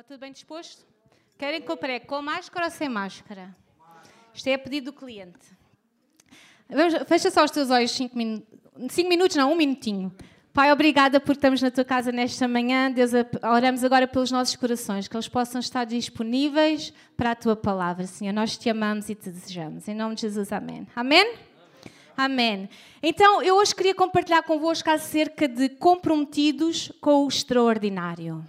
Está tudo bem disposto? Querem que eu pregue com máscara ou sem máscara? Isto é a pedido do cliente. Vamos, fecha só os teus olhos 5 minutos. 5 minutos, não, um minutinho. Pai, obrigada por estarmos na tua casa nesta manhã. Deus, oramos agora pelos nossos corações, que eles possam estar disponíveis para a tua palavra, Senhor. Nós te amamos e te desejamos. Em nome de Jesus, amém. Amém? Amém. Então, eu hoje queria compartilhar convosco acerca de comprometidos com o extraordinário.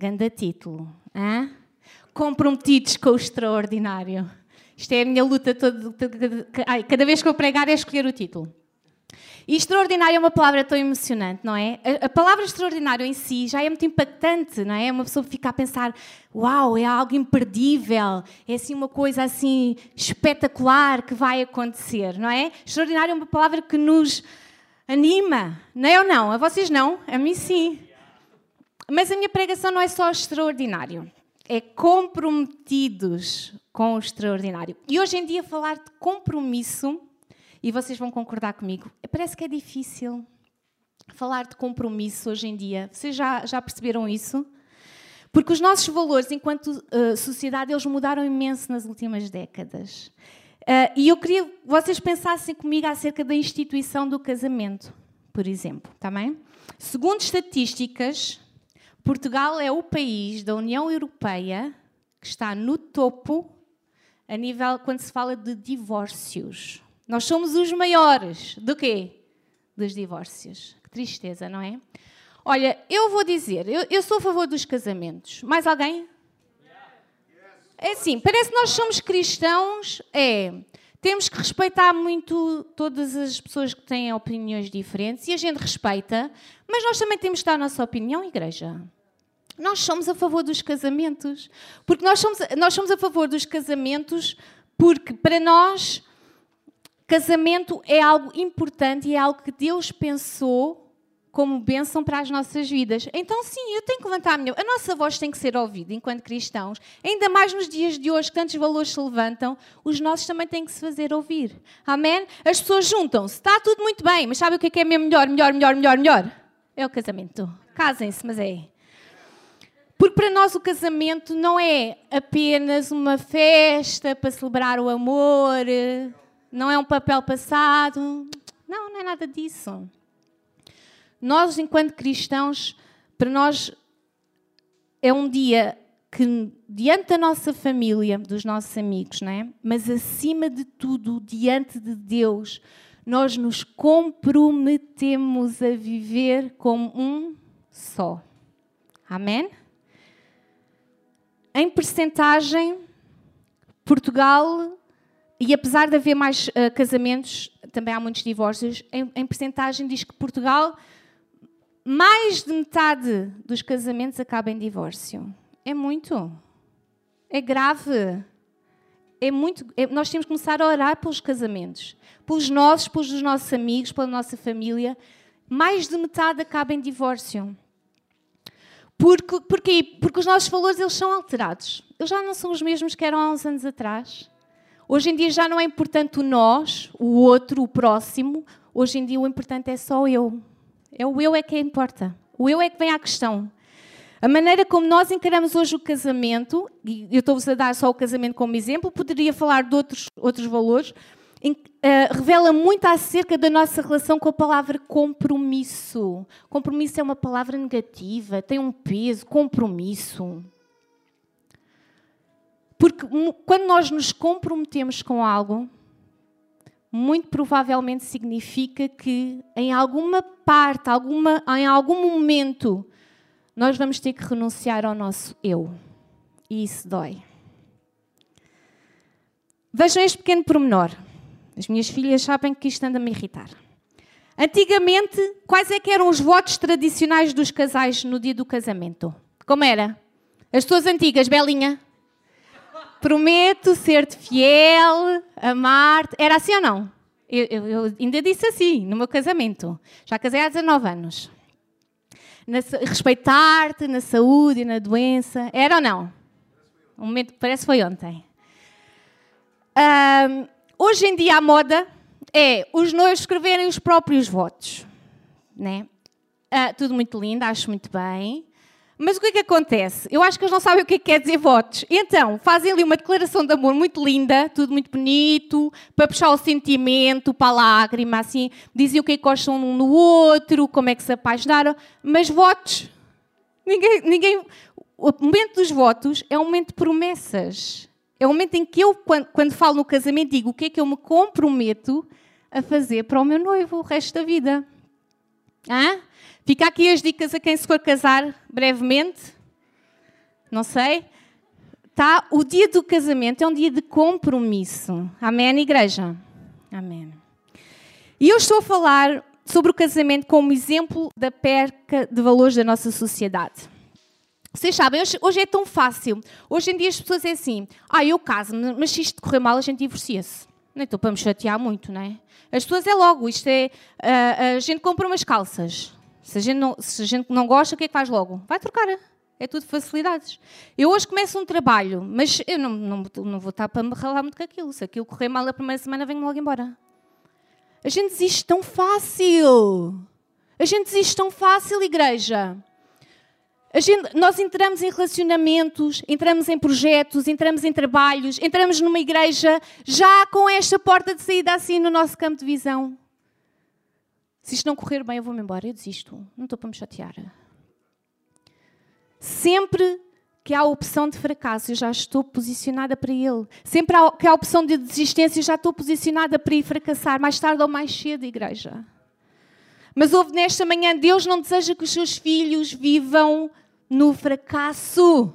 Ganda título. Hein? Comprometidos com o extraordinário. Isto é a minha luta toda. Cada vez que eu pregar é escolher o título. E extraordinário é uma palavra tão emocionante, não é? A, palavra extraordinário em si já é muito impactante, não é? Uma pessoa fica a pensar, uau, é algo imperdível, é assim uma coisa assim espetacular que vai acontecer, não é? Extraordinário é uma palavra que nos anima, não é ou não? A vocês não? A mim sim. Mas a minha pregação não é só extraordinário, é comprometidos com o extraordinário. E hoje em dia falar de compromisso e vocês vão concordar comigo. Parece que é difícil falar de compromisso hoje em dia. Vocês já, já perceberam isso? Porque os nossos valores enquanto uh, sociedade, eles mudaram imenso nas últimas décadas. Uh, e eu queria que vocês pensassem comigo acerca da instituição do casamento, por exemplo, está bem? Segundo estatísticas, Portugal é o país da União Europeia que está no topo a nível quando se fala de divórcios. Nós somos os maiores do quê? Dos divórcios. Que tristeza, não é? Olha, eu vou dizer, eu, eu sou a favor dos casamentos. Mais alguém? É assim, parece que nós somos cristãos, é. Temos que respeitar muito todas as pessoas que têm opiniões diferentes e a gente respeita, mas nós também temos que dar a nossa opinião, igreja. Nós somos a favor dos casamentos. Porque nós somos, nós somos a favor dos casamentos porque para nós Casamento é algo importante e é algo que Deus pensou como bênção para as nossas vidas. Então, sim, eu tenho que levantar a minha. A nossa voz tem que ser ouvida enquanto cristãos. Ainda mais nos dias de hoje, que tantos valores se levantam, os nossos também têm que se fazer ouvir. Amém? As pessoas juntam-se. Está tudo muito bem, mas sabe o que é, que é mesmo melhor, melhor, melhor, melhor, melhor? É o casamento. Casem-se, mas é. Porque para nós o casamento não é apenas uma festa para celebrar o amor não é um papel passado. Não, não é nada disso. Nós, enquanto cristãos, para nós é um dia que, diante da nossa família, dos nossos amigos, não é? mas acima de tudo, diante de Deus, nós nos comprometemos a viver como um só. Amém? Em percentagem, Portugal e apesar de haver mais uh, casamentos, também há muitos divórcios, em, em percentagem diz que Portugal, mais de metade dos casamentos acaba em divórcio. É muito. É grave. É muito. É, nós temos que começar a orar pelos casamentos. Pelos nossos, pelos dos nossos amigos, pela nossa família. Mais de metade acaba em divórcio. Porque, porque, porque os nossos valores eles são alterados. Eles já não são os mesmos que eram há uns anos atrás. Hoje em dia já não é importante o nós, o outro, o próximo. Hoje em dia o importante é só eu. É o eu é que importa. O eu é que vem à questão. A maneira como nós encaramos hoje o casamento, e eu estou-vos a dar só o casamento como exemplo, poderia falar de outros, outros valores, em, uh, revela muito acerca da nossa relação com a palavra compromisso. Compromisso é uma palavra negativa, tem um peso, compromisso. Porque quando nós nos comprometemos com algo, muito provavelmente significa que em alguma parte, alguma, em algum momento, nós vamos ter que renunciar ao nosso eu. E isso dói. Vejam este pequeno pormenor. As minhas filhas sabem que isto anda a me irritar. Antigamente, quais é que eram os votos tradicionais dos casais no dia do casamento? Como era? As tuas antigas, Belinha? Prometo ser-te fiel, amar-te. Era assim ou não? Eu, eu, eu, ainda disse assim no meu casamento. Já casei há 19 anos. Respeitar-te na saúde e na doença. Era ou não? Um momento, parece que foi ontem. Um, hoje em dia a moda é os noivos escreverem os próprios votos. Né? Uh, tudo muito lindo, acho muito bem. Mas o que é que acontece? Eu acho que eles não sabem o que, é que quer dizer votos. Então, fazem ali uma declaração de amor muito linda, tudo muito bonito, para puxar o sentimento, para a lágrima, assim, dizem o que é que gostam um no outro, como é que se apaixonaram, mas votos. Ninguém, ninguém. O momento dos votos é um momento de promessas. É o momento em que eu, quando, quando falo no casamento, digo o que é que eu me comprometo a fazer para o meu noivo o resto da vida. Hã? Fica aqui as dicas a quem se for casar brevemente. Não sei. Tá? O dia do casamento é um dia de compromisso. Amém, igreja? Amém. E eu estou a falar sobre o casamento como exemplo da perca de valores da nossa sociedade. Vocês sabem, hoje, hoje, é tão fácil. Hoje em dia as pessoas é assim: ah, eu caso-me, mas se isto correr mal, a gente divorcia-se. Nem estou para me chatear muito, não é? As pessoas é logo, isto é. Uh, a gente compra umas calças. Se a, gente não, se a gente não gosta, o que é que faz logo? Vai trocar. É tudo facilidades. Eu hoje começo um trabalho, mas eu não, não, não vou estar para me ralar muito com aquilo. Se aquilo correr mal a primeira semana, venho logo embora. A gente desiste tão fácil. A gente desiste tão fácil, igreja. Gente, nós entramos em relacionamentos, entramos em projetos, entramos em trabalhos, entramos numa igreja já com esta porta de saída assim no nosso campo de visão. Se isto não correr bem, eu vou-me embora, eu desisto. Não estou para me chatear. Sempre que há a opção de fracasso, eu já estou posicionada para ele. Sempre que há a opção de desistência, eu já estou posicionada para ir fracassar, mais tarde ou mais cedo, igreja. Mas houve nesta manhã, Deus não deseja que os seus filhos vivam no fracasso.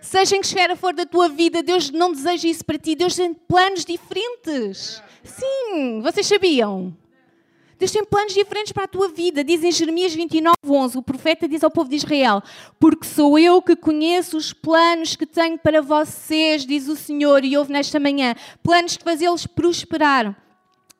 Seja em que esfera for da tua vida, Deus não deseja isso para ti. Deus tem planos diferentes. Sim, vocês sabiam? Deus tem planos diferentes para a tua vida. Diz em Jeremias 29, 11, o profeta diz ao povo de Israel: Porque sou eu que conheço os planos que tenho para vocês, diz o Senhor, e ouve nesta manhã: planos de fazê-los prosperar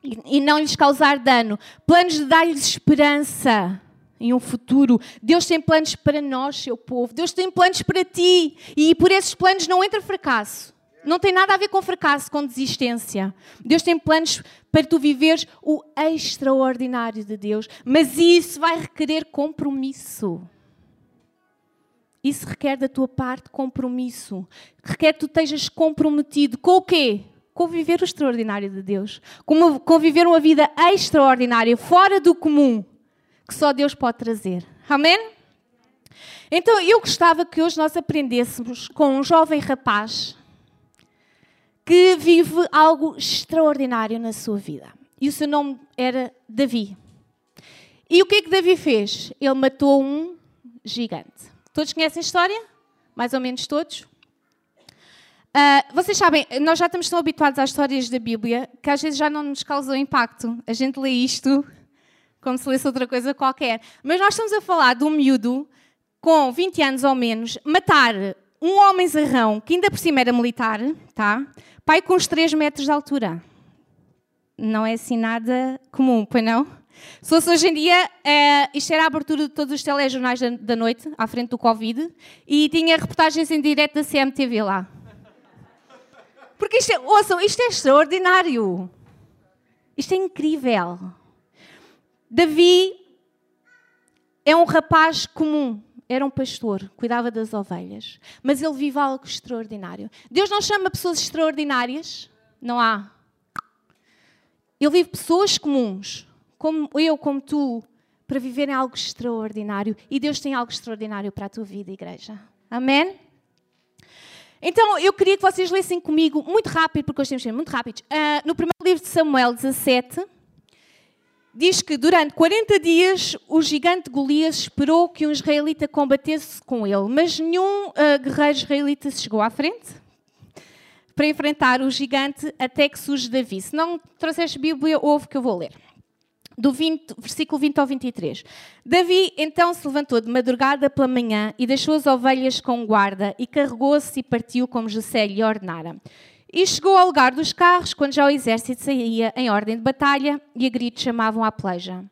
e não lhes causar dano, planos de dar-lhes esperança em um futuro. Deus tem planos para nós, seu povo. Deus tem planos para ti. E por esses planos não entra fracasso. Não tem nada a ver com fracasso, com desistência. Deus tem planos para tu viveres o extraordinário de Deus. Mas isso vai requerer compromisso. Isso requer da tua parte compromisso. Requer que tu estejas comprometido com o quê? Com viver o extraordinário de Deus. Com viver uma vida extraordinária, fora do comum que só Deus pode trazer. Amém? Então eu gostava que hoje nós aprendêssemos com um jovem rapaz que vive algo extraordinário na sua vida. E o seu nome era Davi. E o que é que Davi fez? Ele matou um gigante. Todos conhecem a história? Mais ou menos todos? Uh, vocês sabem, nós já estamos tão habituados às histórias da Bíblia que às vezes já não nos causam impacto. A gente lê isto como se lesse outra coisa qualquer. Mas nós estamos a falar de um miúdo com 20 anos ou menos matar um homem zarrão, que ainda por cima era militar, tá? pai com uns 3 metros de altura. Não é assim nada comum, pois não? Se fosse hoje em dia, é, isto era a abertura de todos os telejornais da, da noite, à frente do Covid, e tinha reportagens em direto da CMTV lá. Porque isto é, ouçam, isto é extraordinário. Isto é incrível. Davi é um rapaz comum, era um pastor, cuidava das ovelhas, mas ele vive algo extraordinário. Deus não chama pessoas extraordinárias, não há. Ele vive pessoas comuns, como eu, como tu, para viverem algo extraordinário. E Deus tem algo extraordinário para a tua vida, igreja. Amém? Então, eu queria que vocês lessem comigo muito rápido, porque hoje temos que ser muito rápidos. Uh, no primeiro livro de Samuel 17, diz que durante 40 dias o gigante Golias esperou que um israelita combatesse com ele, mas nenhum uh, guerreiro israelita se chegou à frente para enfrentar o gigante até que surge Davi. Se não trouxeste Bíblia, ouve que eu vou ler. Do 20, versículo 20 ao 23. Davi então se levantou de madrugada pela manhã e deixou as ovelhas com guarda e carregou-se e partiu como José lhe ordenara. E chegou ao lugar dos carros quando já o exército saía em ordem de batalha e a gritos chamavam à peleja.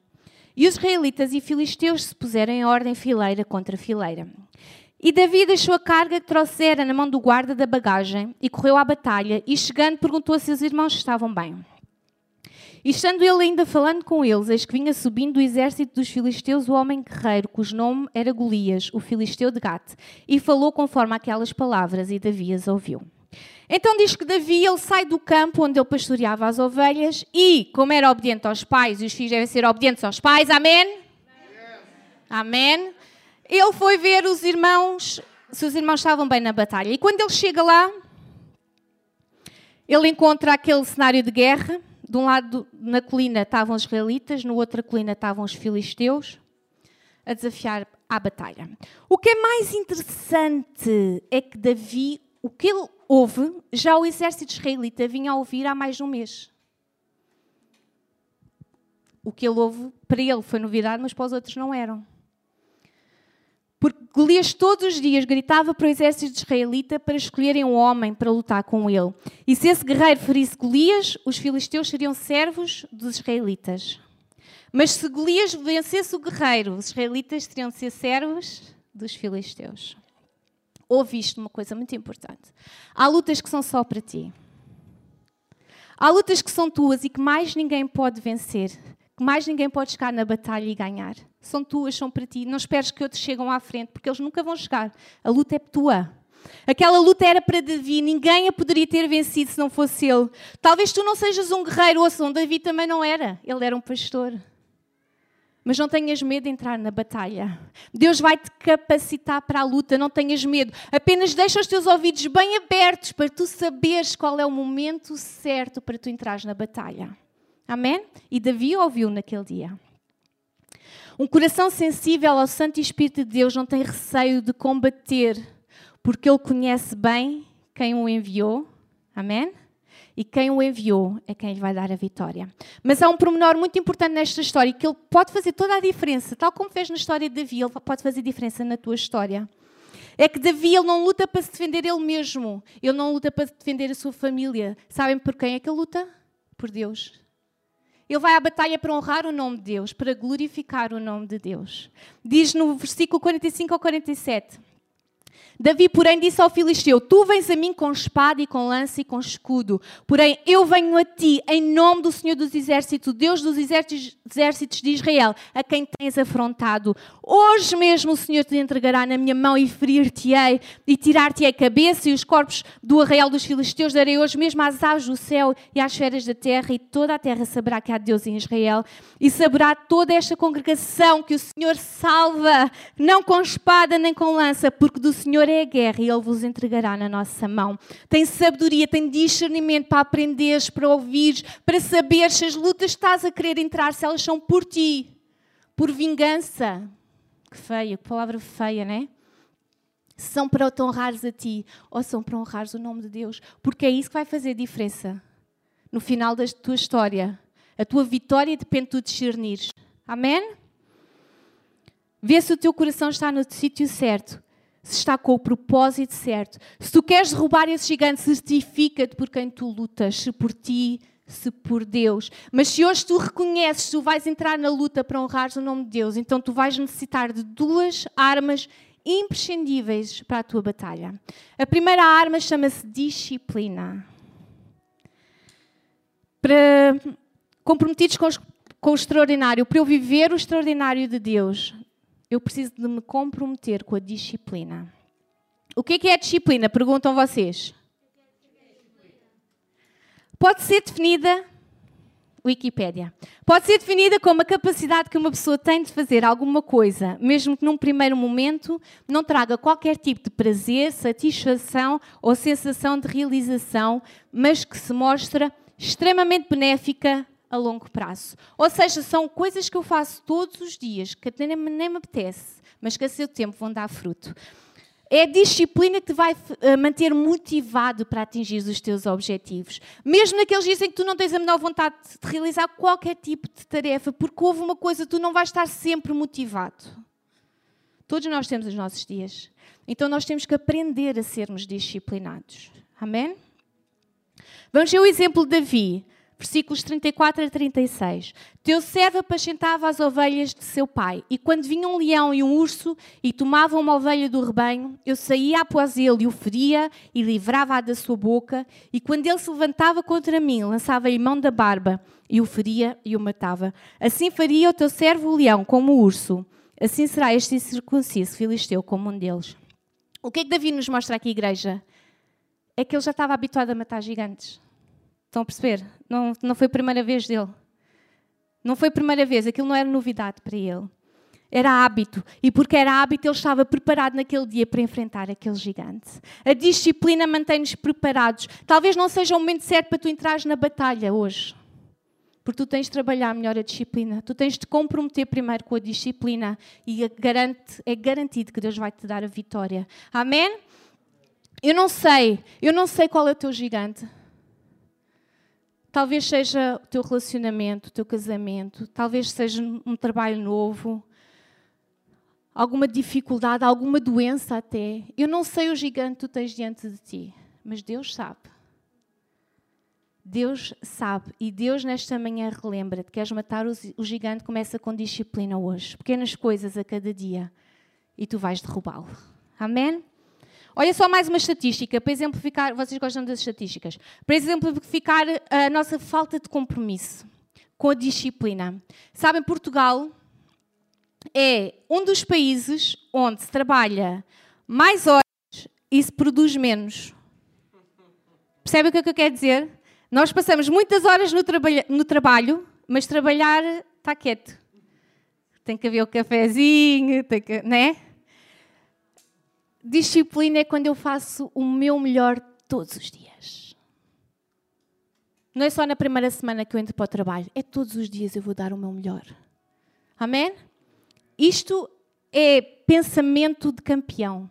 E os israelitas e filisteus se puseram em ordem fileira contra fileira. E Davi deixou a carga que trouxera na mão do guarda da bagagem e correu à batalha e chegando perguntou se os irmãos estavam bem. E estando ele ainda falando com eles, eis que vinha subindo do exército dos filisteus o homem guerreiro, cujo nome era Golias, o filisteu de Gate, e falou conforme aquelas palavras, e Davi as ouviu. Então diz que Davi ele sai do campo onde ele pastoreava as ovelhas e, como era obediente aos pais, e os filhos devem ser obedientes aos pais, amém? Amém. Ele foi ver os irmãos, se os irmãos estavam bem na batalha. E quando ele chega lá, ele encontra aquele cenário de guerra. De um lado, na colina, estavam os israelitas, no outra colina estavam os filisteus a desafiar à batalha. O que é mais interessante é que Davi, o que ele ouve, já o exército israelita vinha a ouvir há mais de um mês. O que ele ouve, para ele foi novidade, mas para os outros não eram. Golias todos os dias gritava para o exército israelita para escolherem um homem para lutar com ele. E se esse guerreiro ferisse Golias, os filisteus seriam servos dos israelitas. Mas se Golias vencesse o guerreiro, os israelitas teriam de ser servos dos filisteus. Ouve isto, uma coisa muito importante. Há lutas que são só para ti. Há lutas que são tuas e que mais ninguém pode vencer mais ninguém pode chegar na batalha e ganhar. São tuas, são para ti. Não esperes que outros chegam à frente, porque eles nunca vão chegar. A luta é tua. Aquela luta era para Davi, ninguém a poderia ter vencido se não fosse ele. Talvez tu não sejas um guerreiro, ouçam, Davi também não era. Ele era um pastor. Mas não tenhas medo de entrar na batalha. Deus vai te capacitar para a luta, não tenhas medo. Apenas deixa os teus ouvidos bem abertos para tu saberes qual é o momento certo para tu entrares na batalha. Amém? E Davi ouviu naquele dia. Um coração sensível ao Santo Espírito de Deus não tem receio de combater, porque ele conhece bem quem o enviou. Amém? E quem o enviou é quem lhe vai dar a vitória. Mas há um pormenor muito importante nesta história que ele pode fazer toda a diferença, tal como fez na história de Davi, ele pode fazer diferença na tua história. É que Davi ele não luta para se defender ele mesmo, ele não luta para defender a sua família. Sabem por quem é que ele luta? Por Deus. Ele vai à batalha para honrar o nome de Deus, para glorificar o nome de Deus. Diz no versículo 45 ao 47. Davi, porém, disse ao filisteu: Tu vens a mim com espada e com lança e com escudo. Porém, eu venho a ti em nome do Senhor dos Exércitos, Deus dos exércitos de Israel, a quem tens afrontado. Hoje mesmo o Senhor te entregará na minha mão e ferir-te-ei e tirar-te a cabeça e os corpos do arraial dos filisteus. Darei hoje mesmo às aves do céu e às feras da terra, e toda a terra saberá que há Deus em Israel. E saberá toda esta congregação que o Senhor salva, não com espada nem com lança, porque do Senhor é a guerra e Ele vos entregará na nossa mão. Tem sabedoria, tem discernimento para aprenderes, para ouvires, para saber se as lutas estás a querer entrar, se elas são por ti, por vingança. Que feia, que palavra feia, não é? São para te honrares a ti ou são para honrares o nome de Deus, porque é isso que vai fazer diferença no final da tua história. A tua vitória depende de tu discernires. Amém? Vê se o teu coração está no sítio certo se está com o propósito certo. Se tu queres derrubar esse gigante, certifica-te por quem tu lutas, se por ti, se por Deus. Mas se hoje tu reconheces, tu vais entrar na luta para honrar o nome de Deus, então tu vais necessitar de duas armas imprescindíveis para a tua batalha. A primeira arma chama-se disciplina. Para comprometidos com, com o extraordinário, para eu viver o extraordinário de Deus, eu preciso de me comprometer com a disciplina. O que é, é disciplina? Perguntam vocês. Pode ser definida, Wikipédia, pode ser definida como a capacidade que uma pessoa tem de fazer alguma coisa, mesmo que num primeiro momento não traga qualquer tipo de prazer, satisfação ou sensação de realização, mas que se mostra extremamente benéfica a longo prazo. Ou seja, são coisas que eu faço todos os dias, que nem, nem me apetece, mas que a seu tempo vão dar fruto. É a disciplina que te vai eh, manter motivado para atingir os teus objetivos. Mesmo naqueles dias em que tu não tens a menor vontade de realizar qualquer tipo de tarefa, porque houve uma coisa, tu não vais estar sempre motivado. Todos nós temos os nossos dias. Então nós temos que aprender a sermos disciplinados. Amém? Vamos ver o exemplo de Davi. Versículos 34 a 36. Teu servo apacentava as ovelhas de seu pai, e quando vinha um leão e um urso e tomavam uma ovelha do rebanho, eu saía após ele e o feria e livrava-a da sua boca, e quando ele se levantava contra mim, lançava-lhe mão da barba e o feria e o matava. Assim faria o teu servo o leão como o urso. Assim será este incircunciso filisteu como um deles. O que é que Davi nos mostra aqui, igreja? É que ele já estava habituado a matar gigantes. Estão a perceber? Não, não foi a primeira vez dele. Não foi a primeira vez, aquilo não era novidade para ele. Era hábito. E porque era hábito, ele estava preparado naquele dia para enfrentar aquele gigante. A disciplina mantém-nos preparados. Talvez não seja o momento certo para tu entrares na batalha hoje. Porque tu tens de trabalhar melhor a disciplina. Tu tens de comprometer primeiro com a disciplina. E garante, é garantido que Deus vai te dar a vitória. Amém? Eu não sei. Eu não sei qual é o teu gigante. Talvez seja o teu relacionamento, o teu casamento, talvez seja um trabalho novo, alguma dificuldade, alguma doença até. Eu não sei o gigante que tu tens diante de ti, mas Deus sabe. Deus sabe e Deus nesta manhã relembra-te: queres matar o gigante? Começa com disciplina hoje, pequenas coisas a cada dia e tu vais derrubá-lo. Amém? Olha só mais uma estatística para exemplificar. Vocês gostam das estatísticas? Para exemplificar a nossa falta de compromisso com a disciplina. Sabem, Portugal é um dos países onde se trabalha mais horas e se produz menos. Percebem o que, é que eu quero dizer? Nós passamos muitas horas no, trabalho, no trabalho, mas trabalhar está quieto. Tem que haver o cafezinho, tem que, né? Disciplina é quando eu faço o meu melhor todos os dias. Não é só na primeira semana que eu entro para o trabalho, é todos os dias eu vou dar o meu melhor. Amém? Isto é pensamento de campeão.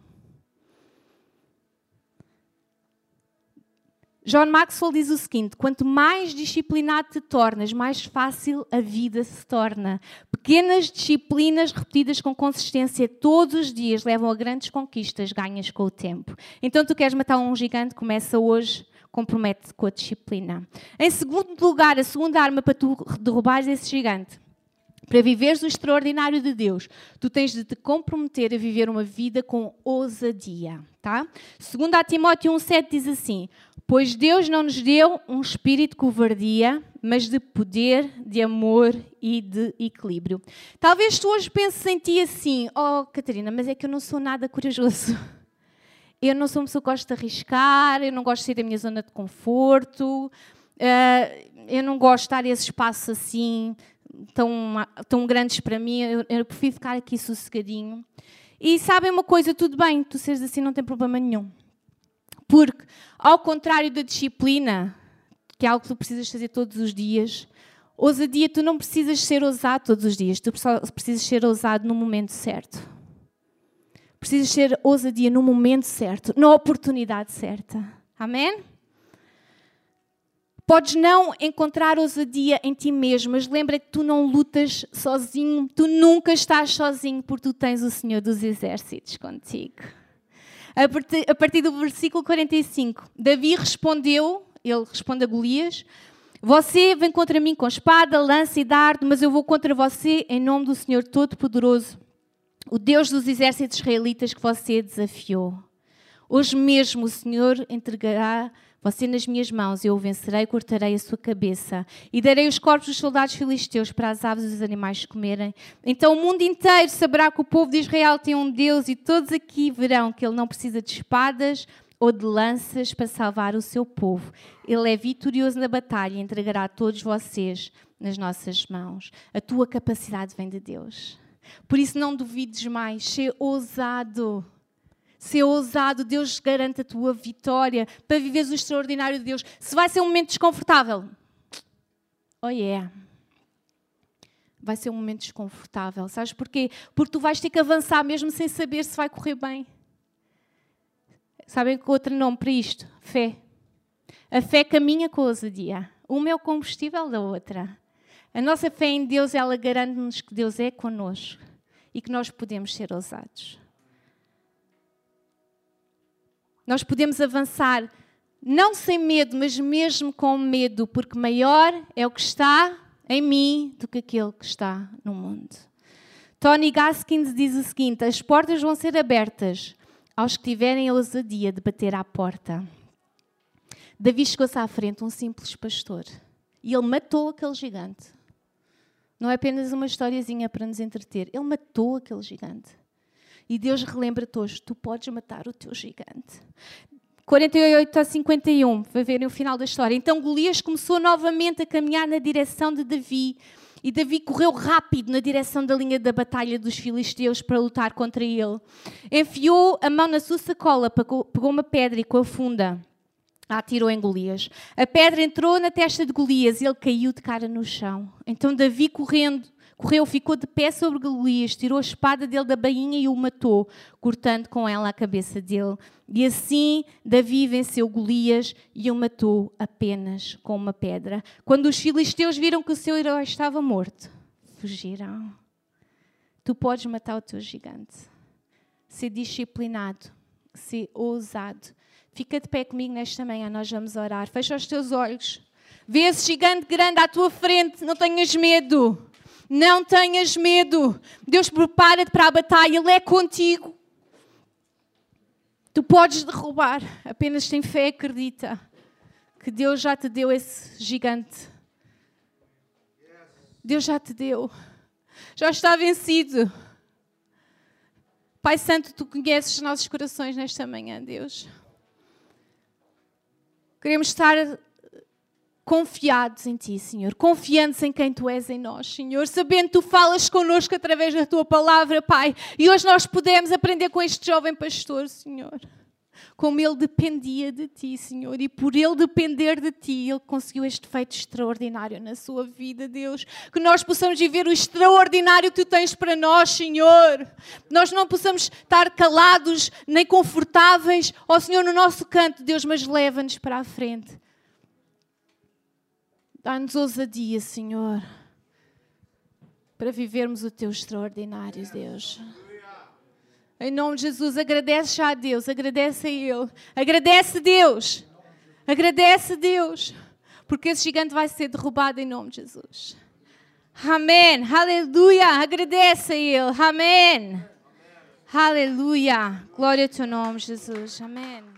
John Maxwell diz o seguinte: quanto mais disciplinado te tornas, mais fácil a vida se torna. Pequenas disciplinas repetidas com consistência todos os dias levam a grandes conquistas ganhas com o tempo. Então, tu queres matar um gigante? Começa hoje, compromete-te com a disciplina. Em segundo lugar, a segunda arma para tu derrubares esse gigante para viveres o extraordinário de Deus, tu tens de te comprometer a viver uma vida com ousadia, tá? Segundo a Timóteo 1:7 diz assim: Pois Deus não nos deu um espírito de covardia, mas de poder, de amor e de equilíbrio. Talvez tu hoje penses em ti assim: Oh, Catarina, mas é que eu não sou nada corajoso. Eu não sou uma pessoa que gosta de arriscar, eu não gosto de sair da minha zona de conforto, uh, eu não gosto de estar esse espaço assim tão, tão grandes para mim, eu, eu prefiro ficar aqui sossegadinho. E sabem uma coisa, tudo bem, tu seres assim não tem problema nenhum. Porque, ao contrário da disciplina, que é algo que tu precisas fazer todos os dias, ousadia, tu não precisas ser ousado todos os dias, tu precisas ser ousado no momento certo. Precisas ser ousadia no momento certo, na oportunidade certa. Amém? Podes não encontrar ousadia em ti mesmo, mas lembra que tu não lutas sozinho, tu nunca estás sozinho, porque tu tens o Senhor dos Exércitos contigo a partir, do versículo 45. Davi respondeu, ele responde a Golias, você vem contra mim com espada, lança e dardo, mas eu vou contra você em nome do Senhor Todo-Poderoso, o Deus dos exércitos israelitas que você desafiou. Hoje mesmo o Senhor entregará você nas minhas mãos, eu o vencerei, cortarei a sua cabeça e darei os corpos dos soldados filisteus para as aves e os animais comerem. Então o mundo inteiro saberá que o povo de Israel tem um Deus e todos aqui verão que ele não precisa de espadas ou de lanças para salvar o seu povo. Ele é vitorioso na batalha e entregará a todos vocês nas nossas mãos. A tua capacidade vem de Deus. Por isso não duvides mais, ser ousado. Ser ousado, Deus garante a tua vitória para viveres o extraordinário de Deus. Se vai ser um momento desconfortável, oh yeah. Vai ser um momento desconfortável. Sabes porquê? Porque tu vais ter que avançar mesmo sem saber se vai correr bem. Sabem que outro nome para isto? Fé. A fé caminha com a ousadia. Uma é o combustível da outra. A nossa fé em Deus, ela garante-nos que Deus é conosco e que nós podemos ser ousados. Nós podemos avançar não sem medo, mas mesmo com medo, porque maior é o que está em mim do que aquele que está no mundo. Tony Gaskins diz o seguinte: as portas vão ser abertas aos que tiverem a ousadia de bater à porta. Davi chegou-se à frente, um simples pastor, e ele matou aquele gigante. Não é apenas uma historiazinha para nos entreter, ele matou aquele gigante. E Deus relembra-te hoje: tu podes matar o teu gigante. 48 a 51, vai verem o final da história. Então Golias começou novamente a caminhar na direção de Davi. E Davi correu rápido na direção da linha da batalha dos filisteus para lutar contra ele. Enfiou a mão na sua sacola, pegou uma pedra e com a funda a atirou em Golias. A pedra entrou na testa de Golias e ele caiu de cara no chão. Então Davi, correndo, Correu, ficou de pé sobre Golias, tirou a espada dele da bainha e o matou, cortando com ela a cabeça dele. E assim Davi venceu Golias e o matou apenas com uma pedra. Quando os filisteus viram que o seu herói estava morto, fugiram. Tu podes matar o teu gigante. Ser disciplinado, ser ousado. Fica de pé comigo nesta manhã, nós vamos orar. Fecha os teus olhos. Vê esse gigante grande à tua frente, não tenhas medo. Não tenhas medo. Deus prepara-te para a batalha, Ele é contigo. Tu podes derrubar, apenas tem fé e acredita que Deus já te deu esse gigante. Deus já te deu. Já está vencido. Pai Santo, tu conheces os nossos corações nesta manhã, Deus. Queremos estar confiados em Ti, Senhor, confiantes em quem Tu és em nós, Senhor, sabendo que Tu falas connosco através da Tua palavra, Pai. E hoje nós podemos aprender com este jovem pastor, Senhor, como ele dependia de Ti, Senhor, e por ele depender de Ti, ele conseguiu este feito extraordinário na sua vida, Deus. Que nós possamos viver o extraordinário que Tu tens para nós, Senhor. Nós não possamos estar calados nem confortáveis, ó Senhor, no nosso canto, Deus, mas leva-nos para a frente Dá-nos ousadia, Senhor, para vivermos o teu extraordinário, Deus. Em nome de Jesus, agradece já a Deus, agradece a Ele, agradece Deus, agradece Deus, porque esse gigante vai ser derrubado em nome de Jesus. Amém, aleluia, agradece a Ele, amém. Aleluia, glória ao teu nome, Jesus, amém.